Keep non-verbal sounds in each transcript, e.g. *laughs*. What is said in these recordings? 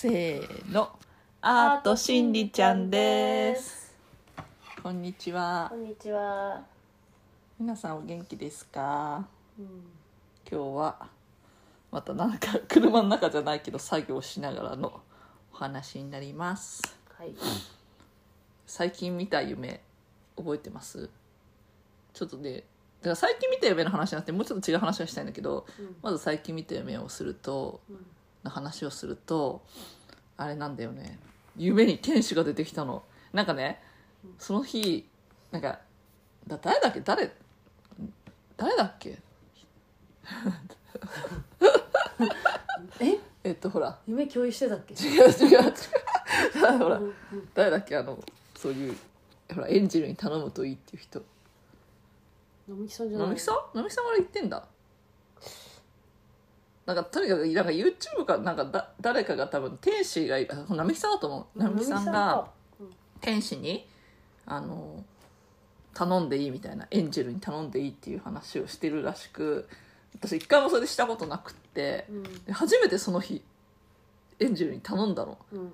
せーのアートしんりちゃんです。こんにちは。こんにちは、皆さんお元気ですか？うん、今日はまたなんか車の中じゃないけど作業しながらのお話になります。はい。最近見た夢覚えてます？ちょっとねだから最近見た夢の話じゃなくてもうちょっと違う話をしたいんだけどうん。まず最近見た夢をするとうんの話をするとあれなんだよね。夢に天使が出てきたの。なんかねその日なんかだ誰だっけ？誰誰だっけ？*laughs* え？えっとほら。夢共有してたっけ？違う違う違う。*laughs* ほらうんうん誰だっけ？あのそういうほらエンジェルに頼むといいっていう人。のみきさんじゃない？なみきさん？なみきさんから言ってんだなんかとにかくなんか YouTube かなんかだ誰かが多分天使がいあなみきさんだと思う。なみきさんがか。天使にあの頼んでいいみたいなエンジェルに頼んでいいっていう話をしてるらしく私一回もそれでしたことなくってうん。で初めてその日エンジェルに頼んだの。うん。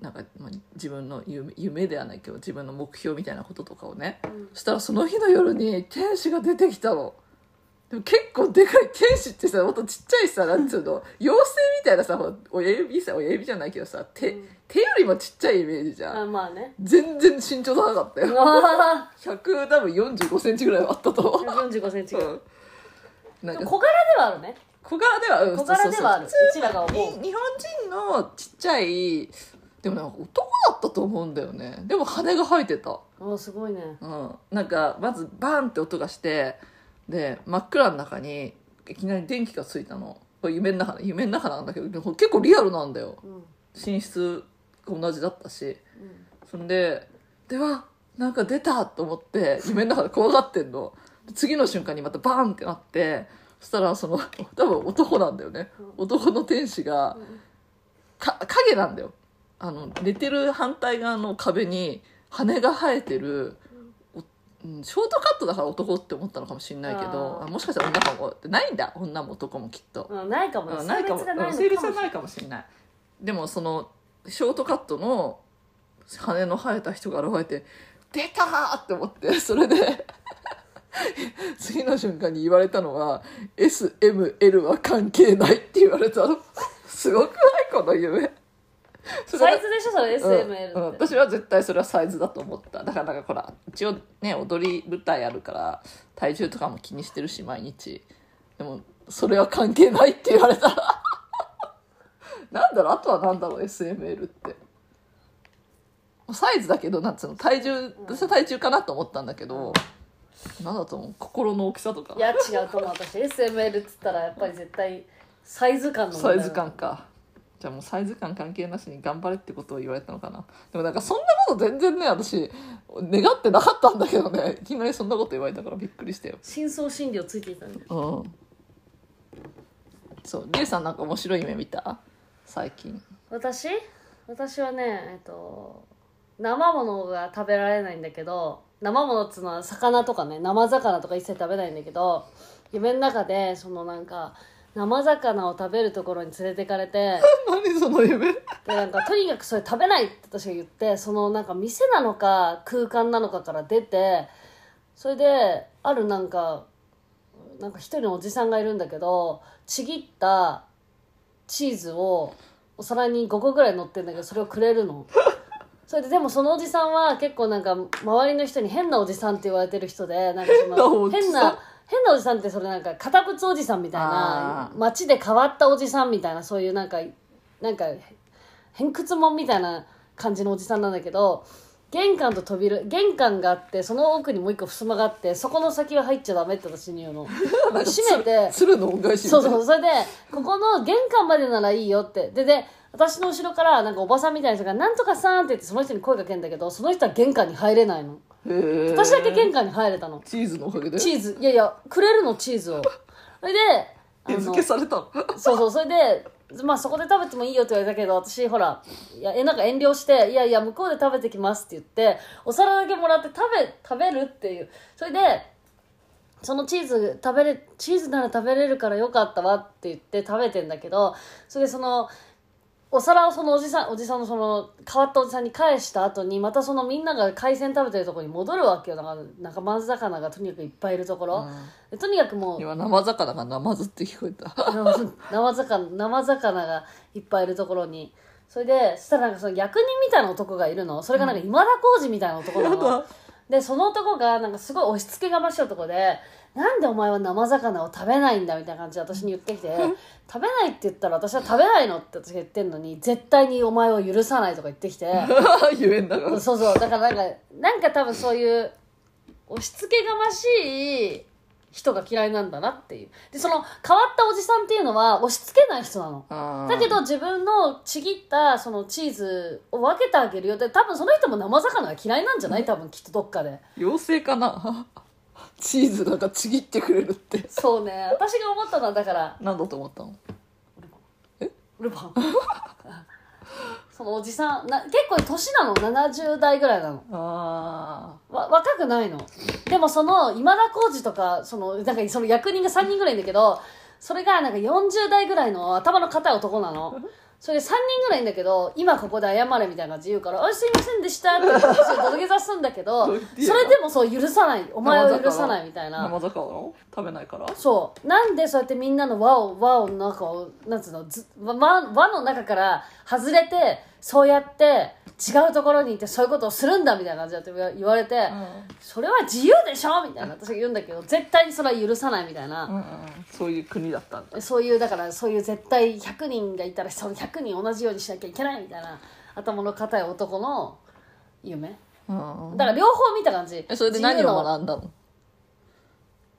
なんか、まあ、自分の夢夢ではないけど自分の目標みたいなこととかをね。うん。そしたらその日の夜に天使が出てきたのでも結構でかい天使ってさもっとちっちゃいさなんつうの？妖精みたいなさ親指さ親指じゃないけどさ手,、うん。手よりもちっちゃいイメージじゃん。あまあね。全然身長高かったうよわ100多分4 5ンチぐらいはあったと。思う145センチぐらい。うん。なんか小柄ではあるね。小柄では、うん小柄ではある。そうちらが思う。に日本人のちっちゃいでもなんか男だったと思うんだよね。でも羽が生えてた。あすごいね。うん、なんかまずバーンって音がしてで真っ暗の中にいきなり電気がついたの。これ夢の中夢の中なんだけど結構リアルなんだよ。うん。うん寝室が同じだったし。そんでではなんか出たと思って夢の中で怖がってんの。で次の瞬間にまたバーンってなってそしたらその多分男なんだよね。男の天使がか影なんだよ。あの寝てる反対側の壁に羽が生えてる、おうん、ショートカットだから男って思ったのかもしれないけどあもしかしたら女かも。ないんだ。女も男もきっと、うんないかも。んないかも。ないかも。はないかもしれない。でもそのショートカットの羽の生えた人が現れて「出た!」って思って *laughs* それで次の瞬間に言われたのは「SML は関係ない」って言われたの。すごくない？この夢サイズでしょそれ SML うんうんって。私は絶対それはサイズだと思った。だからなんかほら一応ね踊り舞台あるから体重とかも気にしてるし毎日。でもそれは関係ないって言われた *laughs* なんだろう？あとはなんだろう？SML って。サイズだけどなんつうの体重私は体重かなと思ったんだけど、なんだと思う？心の大きさとか。いや違うと思う。私 SML っつったらやっぱり絶対サイズ感のサイズ感かじゃあもうサイズ感関係なしに頑張れってことを言われたのかな。でもなんかそんなこと全然ね私願ってなかったんだけどね。いきなりそんなこと言われたからびっくりしたよ。深層心理をついていたねうん。そうリエさんなんか面白い夢見た？最近。私？私はねえっと生ものが食べられないんだけど生ものっつうのは魚とかね生魚とか一切食べないんだけど夢の中でそのなんか生魚を食べるところに連れてかれて。*laughs* 何その夢？でなんかとにかくそれ食べないって私が言ってそのなんか店なのか空間なのかから出てそれであるなんかなんか一人のおじさんがいるんだけどちぎったチーズをお皿に5個ぐらい乗ってんだけどそれをくれるの。*laughs* それででもそのおじさんは結構なんか周りの人に変なおじさんって言われてる人でなんかそ変なおじさんの変な変なおじさんってそれなんか堅物おじさんみたいあなー。街で変わったおじさんみたいなそういうなんかなんか偏屈もんみたいな感じのおじさんなんだけど玄関と扉玄関があってその奥にもう一個襖があってそこの先は入っちゃダメって私に言うの。*laughs* なんか閉めて鶴の恩返しみたそいうなそうそれでここの玄関までならいいよって。でで私の後ろからなんかおばさんみたいな人が「なんとかさん」って言ってその人に声かけるんだけどその人は玄関に入れないの私だけ玄関に入れたの。チーズのおかげで？チーズ。いやいやくれるのチーズを。それであ手の付けされたの？そうそうそれでまあそこで食べてもいいよって言われたけど私ほらいやえなんか遠慮して「いやいや向こうで食べてきます」って言ってお皿だけもらって食べ食べるっていう。それでそのチーズ食べれチーズなら食べれるからよかったわって言って食べてんだけどそれでそのお皿をそのおじさんおじさんのその変わったおじさんに返した後にまたそのみんなが海鮮食べてるところに戻るわけよ。なんかな魚がとにかくいっぱいいるところ、でとにかくもう今生魚がナマズって聞こえた。生魚生魚がいっぱいいるところに。それでそしたらなんかその役人みたいな男がいるの。それがなんか今田耕司みたいな男なの、でその男がなんかすごい押し付けがましい男でなんでお前は生魚を食べないんだみたいな感じで私に言ってきて *laughs* 食べないって言ったら私は食べないのって私が言ってんのに絶対にお前を許さないとか言ってきて *laughs* 言えんだからそうそうだからなんかなんか多分そういう押し付けがましい人が嫌いなんだなっていう。でその変わったおじさんっていうのは押し付けない人なの。だけど自分のちぎったそのチーズを分けてあげるよ。で多分その人も生魚が嫌いなんじゃない？多分きっとどっかで。妖精かな？チーズなんかちぎってくれるって。そうね。私が思ったのはだから何だと思ったの？ルパン。*laughs* そのおじさんな結構年なの？70代ぐらいなの。あわ若くないの。でもその今田耕司とかそのなんかその役人が3人ぐらいいるんだけどそれがなんか40代ぐらいの頭の硬い男なの *laughs* それで3人ぐらいいんだけど今ここで謝れみたいな感じで言うから「あすいませんでした」って土下座すんだけど *laughs* それでもそう許さない。お前を許さないみたいな。生魚を食べな。いからそう。なんでそうやってみんなの輪を輪を中をなんつうのず輪輪の中から外れてそうやって違うところに行ってそういうことをするんだみたいな感じだって言われて、それは自由でしょみたいな私が言うんだけど絶対にそれは許さないみたいな、うん。うんそういう国だったんだ。そういうだからそういう絶対100人がいたらその100人同じようにしなきゃいけないみたいな頭の固い男の夢。うん。だから両方見た感じ。えそれで何を学んだの？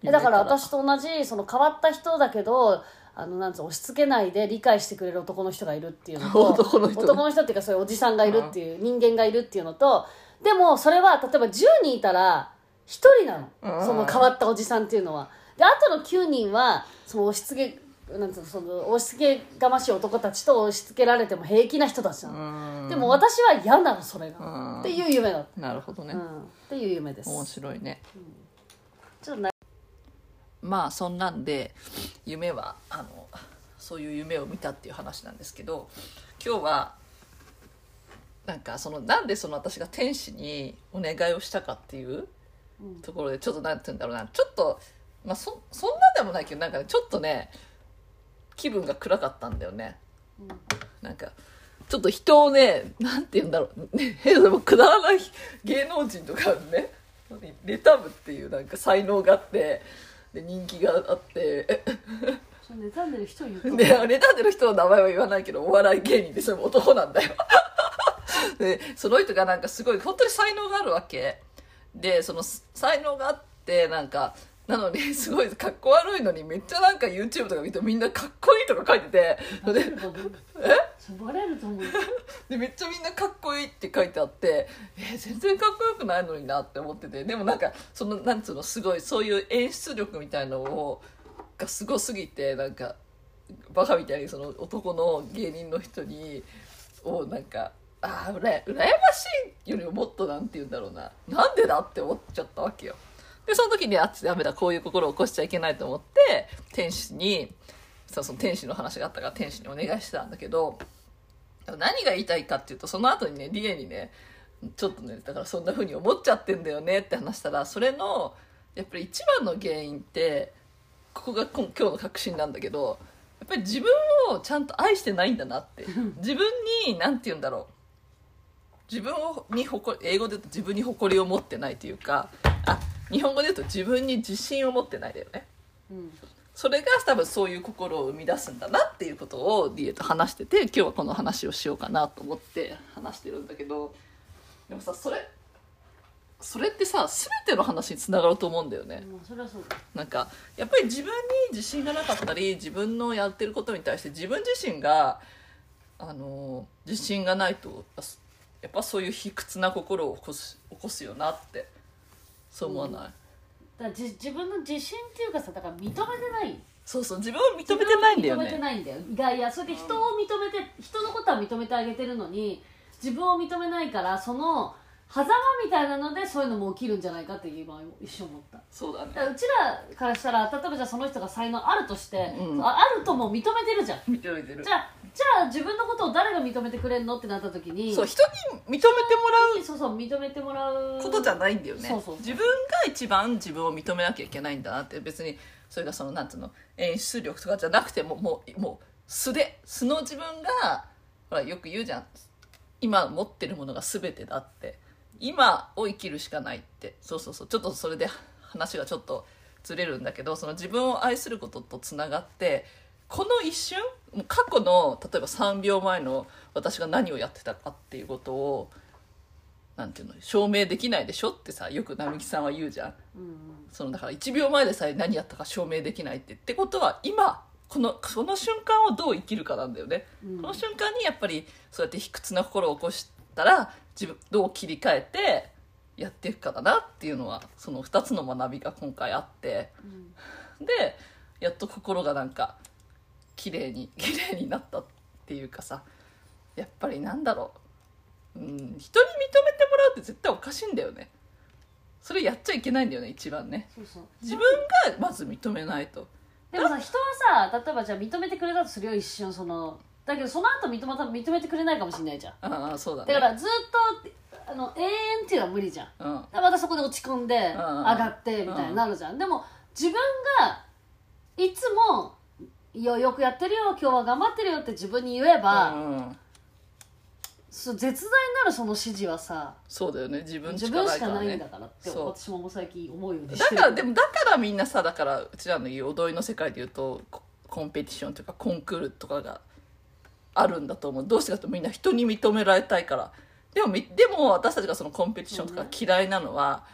えだから。私と同じその変わった人だけどあのなんつうの押し付けないで理解してくれる男の人がいるっていうのと *laughs* 男の人男の人っていうかそういうおじさんがいるっていう、人間がいるっていうのとでもそれは例えば10人いたら1人なの、うん。その変わったおじさんっていうのは。であとの9人はその押し付けなんつうのその押し付けがましい男たちと押し付けられても平気な人たちなの、うん。でも私は嫌なのそれが、うん。っていう夢だっなるほどね。た、うん、っていう夢です。面白いね。ちょっとなまあそんなんで夢はあのそういう夢を見たっていう話なんですけど今日はなんかそのなんでその私が天使にお願いをしたかっていううん。ところでちょっとなんて言うんだろうな。ちょっと、まあ、そそんなでもないけどなんかねちょっとね気分が暗かったんだよね。うん。なんかちょっと人をねなんて言うんだろう、ね、でもくだらない芸能人とかね妬むっていうなんか才能があってで人気があって。妬んでる人妬んでる人の名前は言わないけどお笑い芸人でそれも男なんだよ。*laughs* でその人がなんかすごい本当に才能があるわけ。でその才能があってなんかなのにすごいかっこ悪いのにめっちゃなんか YouTube とか見てみんなかっこいいとか書いてて。でバレると思う。*laughs* でめっちゃみんなかっこいいって書いてあってえ全然かっこよくないのになって思ってて。でもなんかそのなんつうのすごいそういう演出力みたいのをがすごすぎてなんかバカみたいにその男の芸人の人にをなんかああうらやましいよりももっとなんて言うんだろうな。なんでだって思っちゃったわけよ。でその時にあっちダメだこういう心を起こしちゃいけないと思って天使にその天使の話があったから天使にお願いしてたんだけど何が言いたいかっていうとその後にねリエにねちょっとねだからそんな風に思っちゃってんだよねって話したらそれのやっぱり一番の原因ってここが今日の確信なんだけどやっぱり自分をちゃんと愛してないんだなって。自分に何て言うんだろう。自分をに誇英語で言うと自分に誇りを持ってないというかあ日本語で言うと自分に自信を持ってないだよね。うん。それが多分そういう心を生み出すんだなっていうことをディエと話してて今日はこの話をしようかなと思って話してるんだけどでもさそれそれってさ全ての話につながると思うんだよね。まあそれはそうだ。なんかやっぱり自分に自信がなかったり自分のやってることに対して自分自身があの自信がないとやっぱそういう卑屈な心を起こす起こすよなってそう思わない、だからじ自分の自信っていうかさだから認めてない。そうそう自分を認めてないんだよ認めてねないんだよ。意外やそれで人を認めて人のことは認めてあげてるのに自分を認めないからその狭間みたいなのでそういうのも起きるんじゃないかって今一瞬思った。そうだね。だからうちらからしたら例えばじゃあその人が才能あるとして、うん。ああるともう認めてるじゃん。認めてる。じゃあじゃあ自分のことを誰が認めてくれるのってなった時にそう人に認めてもらうそうそう認めてもらうことじゃないんだよね。そうそうそう。自分が一番自分を認めなきゃいけないんだなって別にそれがそのなんつうの演出力とかじゃなくてももうもう素で素の自分がほらよく言うじゃん。今持ってるものが全てだって今を生きるしかないって。そうそうそう。ちょっとそれで話がちょっとずれるんだけどその自分を愛することとつながってこの一瞬もう過去の例えば3秒前の私が何をやってたかっていうことをなんていうの証明できないでしょってさよく並木さんは言うじゃん。うんそのだから1秒前でさえ何やったか証明できないって。ってことは今このこの瞬間をどう生きるかなんだよね、うん。この瞬間にやっぱりそうやって卑屈な心を起こしたら自分どう切り替えてやっていくかだなっていうのはその2つの学びが今回あって。うん。でやっと心がなんか綺麗に *laughs* 綺麗になったっていうかさやっぱりなんだろう、うん、人に認めてもらうって絶対おかしいんだよね。それやっちゃいけないんだよね一番ね。自分がまず認めないと。でもさ人はさ例えばじゃあ認めてくれたとするよ一瞬そのだけどその後認めた認めてくれないかもしれないじゃん。ああそうだね。だからずっとあの永遠っていうのは無理じゃん。うん。またそこで落ち込んでん上がってみたいになるじゃん。でも自分がいつも「よよくやってるよ今日は頑張ってるよ」って自分に言えば、うんそう絶大なるその指示はさそうだよね。自分自しか分しかないからねだからって私も最近思うようにだしてる。からでもだからみんなさだからうちらの言う踊りの世界で言うとココンペティションというかコンクールとかがあるんだと思う。どうしてかとみんな人に認められたいから。でもみでも私たちがそのコンペティションとか嫌いなのは、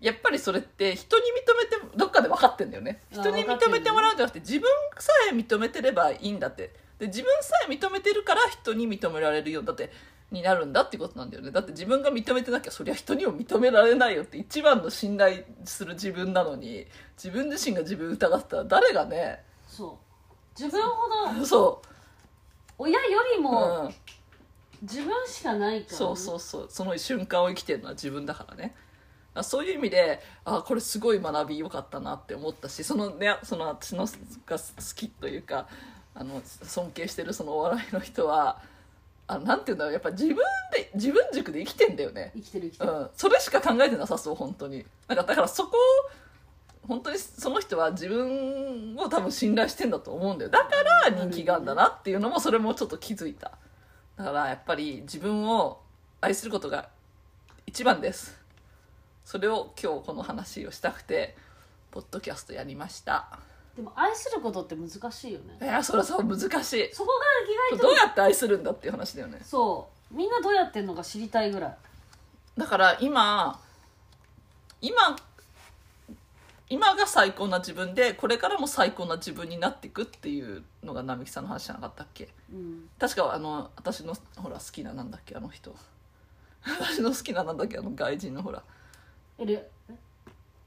やっぱりそれって人に認めてどっかで分かってんだよね。あ人に認めてもらうんじゃなくて自分さえ認めてればいいんだって。で自分さえ認めてるから人に認められるようだってになるんだってことなんだよね。だって自分が認めてなきゃそりゃ人にも認められないよって一番の信頼する自分なのに自分自身が自分疑ってたら誰がね。そう。自分ほどそ親よりう、もうん、自分しかないから、そうそうそう。その瞬間を生きてるのは自分だからね。あそういう意味であこれすごい学びよかったなって思ったしそのねその私のが好きというかあの尊敬してるそのお笑いの人はあなんていうんだろう。やっぱ自分で自分軸で生きてんだよね。生きてる生きてる、うん、それしか考えてなさそう本当に。なんかだからそこを本当にその人は自分を多分信頼してんだと思うんだよ。だから人気があるんだなっていうのもそれもちょっと気づいた。だからやっぱり自分を愛することが一番です。それを今日この話をしたくてポッドキャストやりました。でも愛することって難しいよね。いやそれはそう難しい。そこが意外とどうやって愛するんだっていう話だよね。そう。みんなどうやってんのか知りたいぐらい。だから今今今が最高な自分でこれからも最高な自分になっていくっていうのが並木さんの話じゃなかったっけ？うん。確かあの私のほら好きななんだっけ？あの人。*laughs* 私の好きななんだっけ？あの外人のほら。えるえ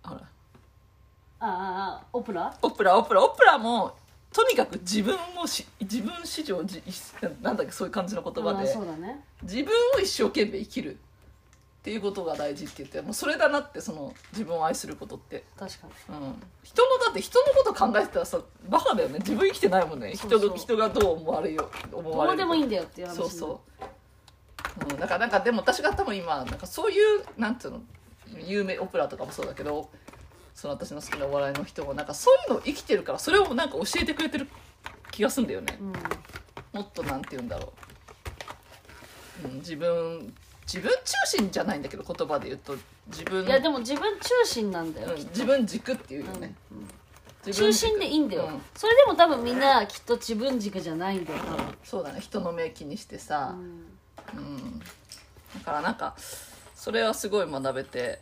ほら。ああオプラ？オプラオプラオプラもとにかく自分をし自分史上じなんだっけ？そういう感じの言葉で。ね。自分を一生懸命生きるっていうことが大事って言ってもうそれだなってその自分を愛することって。確かに。うん、人のだって人のこと考えてたらさバカだよね。自分生きてないもんね。人そうそう。が人がどう思われよ思われるどうでもいいんだよっていう話そうそう、うん、だからなんかでも私が多分今なんかそういうなんていうの有名オペラとかもそうだけどその私の好きなお笑いの人もなんかそういうの生きてるからそれをなんか教えてくれてる気がするんだよね。うん。もっとなんて言うんだろう、うん、自分自分中心じゃないんだけど言葉で言うと自分いやでも自分中心なんだよ、うん自分軸っていうよね、うん中心でいいんだよ、うん。それでも多分みんなきっと自分軸じゃないんだよ多分。そうだね。人の目気にしてさ、うん。うん、だからなんかそれはすごい学べて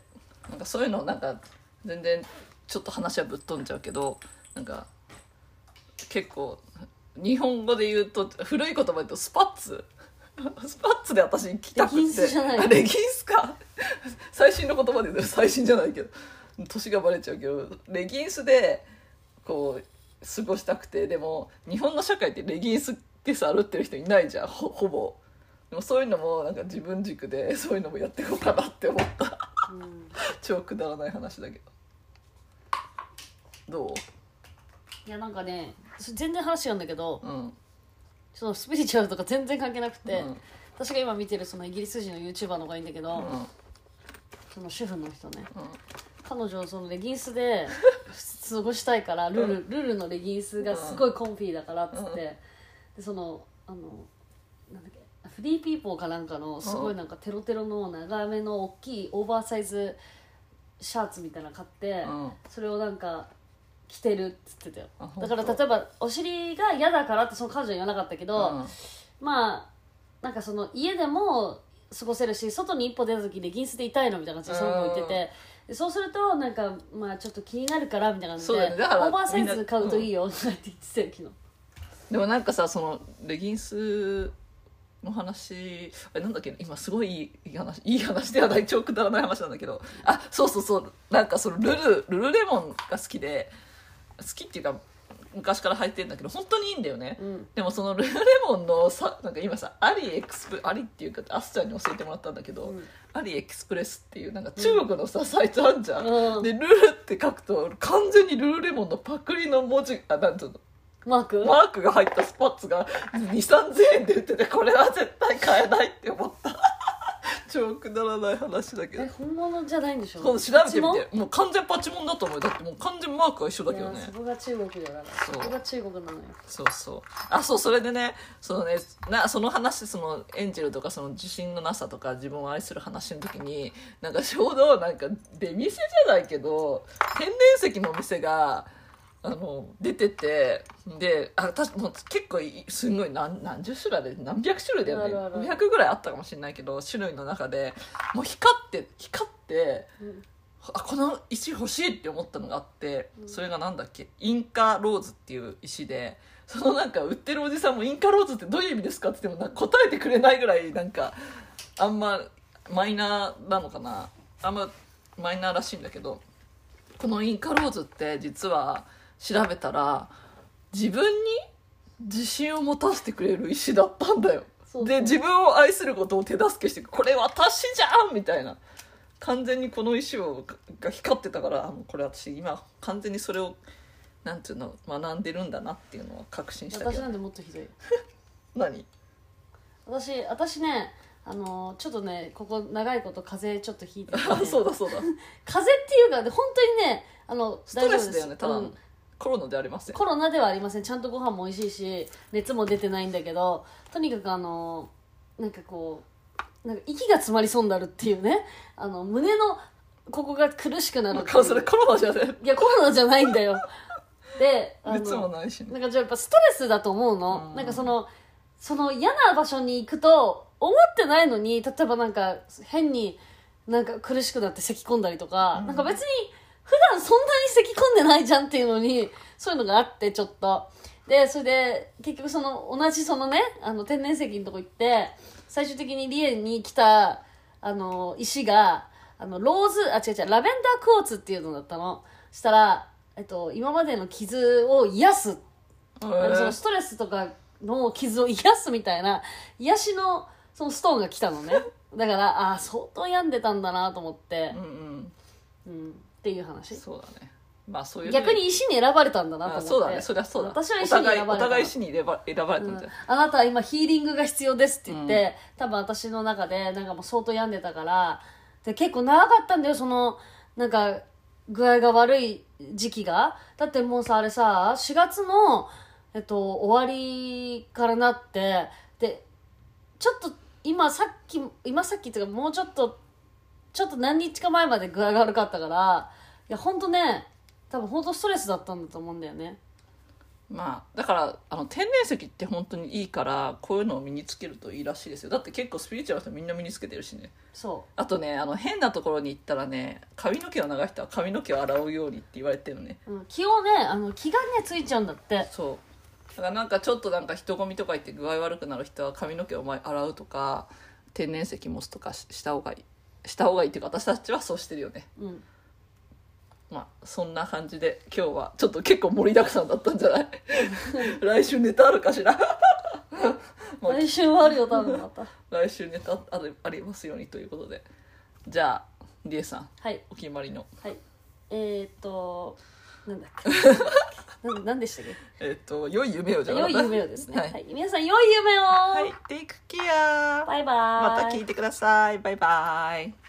なんかそういうのなんか全然ちょっと話はぶっ飛んじゃうけどなんか結構日本語で言うと古い言葉で言うとスパッツ *laughs* スパッツで私来たくて。レギンスじゃないあレギンスか。最新の言葉で言うと最新じゃないけど。年がバレちゃうけどレギンスでこう過ごしたくて。でも日本の社会ってレギンスってさ歩ってる人いないじゃん。ほほぼ。でもそういうのもなんか自分軸でそういうのもやっていこうかなって思った。うん。超くだらない話だけど。どいやなんかねそ全然話違うんだけどううんそのスピリチュアルとか全然関係なくて、うん。私が今見てるそのイギリス人の YouTuber の方がいいんだけど、うん。その主婦の人ね。うん。彼女そのレギンスで *laughs* 過ごしたいからルル,、ルルのレギンスがすごいコンフィだからっつって、うん。でそのあのなんだっけフリーピーポーかなんかのすごいなんかテロテロの長めの大きいオーバーサイズシャツみたいなの買って、うん。それをなんか着てるっつってたよ。あだから例えばお尻が嫌だからってその彼女は言わなかったけど、うん。まあなんかその家でも過ごせるし外に一歩出た時レギンスで痛いのみたいな感じでその子言っててでそうするとなんかまあちょっと気になるからみたいな感じで、オーバーサイズ買うといいよって言ってたよ昨日でもなんかさそのレギンスの話あれなんだっけ今すごいいい話いい話ではない超くだらない話なんだけど。あそうそうそう。なんかそのルルルルレモンが好きで好きっていうか昔から履いてるんだけど本当にいいんだよね、うん。でもそのルルレモンのさなんか今さアリエクスプアリっていうかアスちゃんに教えてもらったんだけど、うん。アリエクスプレスっていうなんか中国のさ、サイトあんじゃん、うん。でルルって書くと完全にルルレモンのパクリの文字あなんていうの？マーク、マークが入ったスパッツが2 3 0円で売っててこれは絶対買えないって思った超くだらない話だけど。え本物じゃないんでしょ？今度調べてみて。もう完全パチモンだと思う。よだってもう完全マークが一緒だけどね。そこが中国だから。そそうこが中国なのよ。そうそう。あそうそれでねそのねなその話そのエンジェルとかその自信のなさとか自分を愛する話の時になんかちょうどなんか出店じゃないけど天然石のお店があの出ててであたもう結構いすんごい何何十種類で何百種類だよね。あるある500ぐらいあったかもしれないけど種類の中でもう光って光ってうん。あこの石欲しいって思ったのがあってそれがなんだっけ？インカローズっていう石でそのなんか売ってるおじさんもインカローズってどういう意味ですかって言っても答えてくれないぐらいなんかあんまマイナーなのかな？あんまマイナーらしいんだけどこのインカローズって実は調べたら自分に自信を持たせてくれる石だったんだよ。で自分を愛することを手助けしてこれ私じゃんみたいな。完全にこの石をが光ってたからこれ私今完全にそれをなんていうの学んでるんだなっていうのは確信したけど。私なんてもっとひどい。*laughs* 何？私私ねあのちょっとねここ長いこと風邪ちょっとひいてて、ね、あ *laughs* そうだそうだ。*laughs* 風邪っていうかね本当にねあのストレスだよね大丈夫です。ただの、うんコロナでありますよコロナではありません。ちゃんとご飯も美味しいし熱も出てないんだけどとにかくあのなんかこうなんか息が詰まりそうになるっていうね。あの胸のここが苦しくなるっていう。それコロナじゃね？いやコロナじゃないんだよ。であ熱ものないし。ねなんかじゃあやっぱストレスだと思うの、うん。なんかそのその嫌な場所に行くと思ってないのに例えばなんか変になんか苦しくなって咳込んだりとか、うん。なんか別に普段そんなに咳込んでないじゃんっていうのにそういうのがあってちょっと。でそれで結局その同じそのねあの天然石のとこ行って最終的にリエに来たあの石があのローズあ違う違うラベンダークォーツっていうのだったの。したら、えっと、今までの傷を癒す。なんかそのストレスとかの傷を癒すみたいな癒しのそのストーンが来たのね。だからああ相当病んでたんだなと思って。うん、うん。うん、っていう話。そうだね。まあそういう逆に石に選ばれたんだなと思って。あそうだね。そりゃそうだ。私はお石に選ばれた。互いお互い石に選ば選ばれたうんんじゃん、あなたは今ヒーリングが必要ですって言って、多分私の中でなんかもう相当病んでたからで結構長かったんだよそのなんか具合が悪い時期が。だってもうさあれさ4月の、えっと、終わりからなってでちょっと今さっき今さっきっていうかもうちょっとちょっと何日か前まで具合が悪かったからいや本当ね多分本当ストレスだったんだと思うんだよね。まあだからあの天然石って本当にいいからこういうのを身につけるといいらしいですよ。だって結構スピリチュアルな人みんな身につけてるしね。そあとねあの変なところに行ったらね髪の毛を長い人は髪の毛を洗うようにって言われてるのね。う、うん、気をねあの気がねついちゃうんだって。そう。だからなんかちょっとなんか人混みとか行って具合悪くなる人は髪の毛を前洗うとか天然石持つとかしした方がいいした方がいいっていうか私たちはそうしてるよね。うん。まあそんな感じで今日はちょっと結構盛りだくさんだったんじゃない？*laughs* 来週ネタあるかしら？*laughs* まあ来週はあるよ多分また。*laughs* 来週ネタあるありますようにということで。じゃあリエさん。はい。お決まりの。はい。えー、っとなんだっけ？なんなんでしたっえっ、と良い夢をじけゃなかった？良い夢をですね。ははい。い、皆さん良い夢を、はい、テイクケアバイバイ。また聞いてください。バイバイ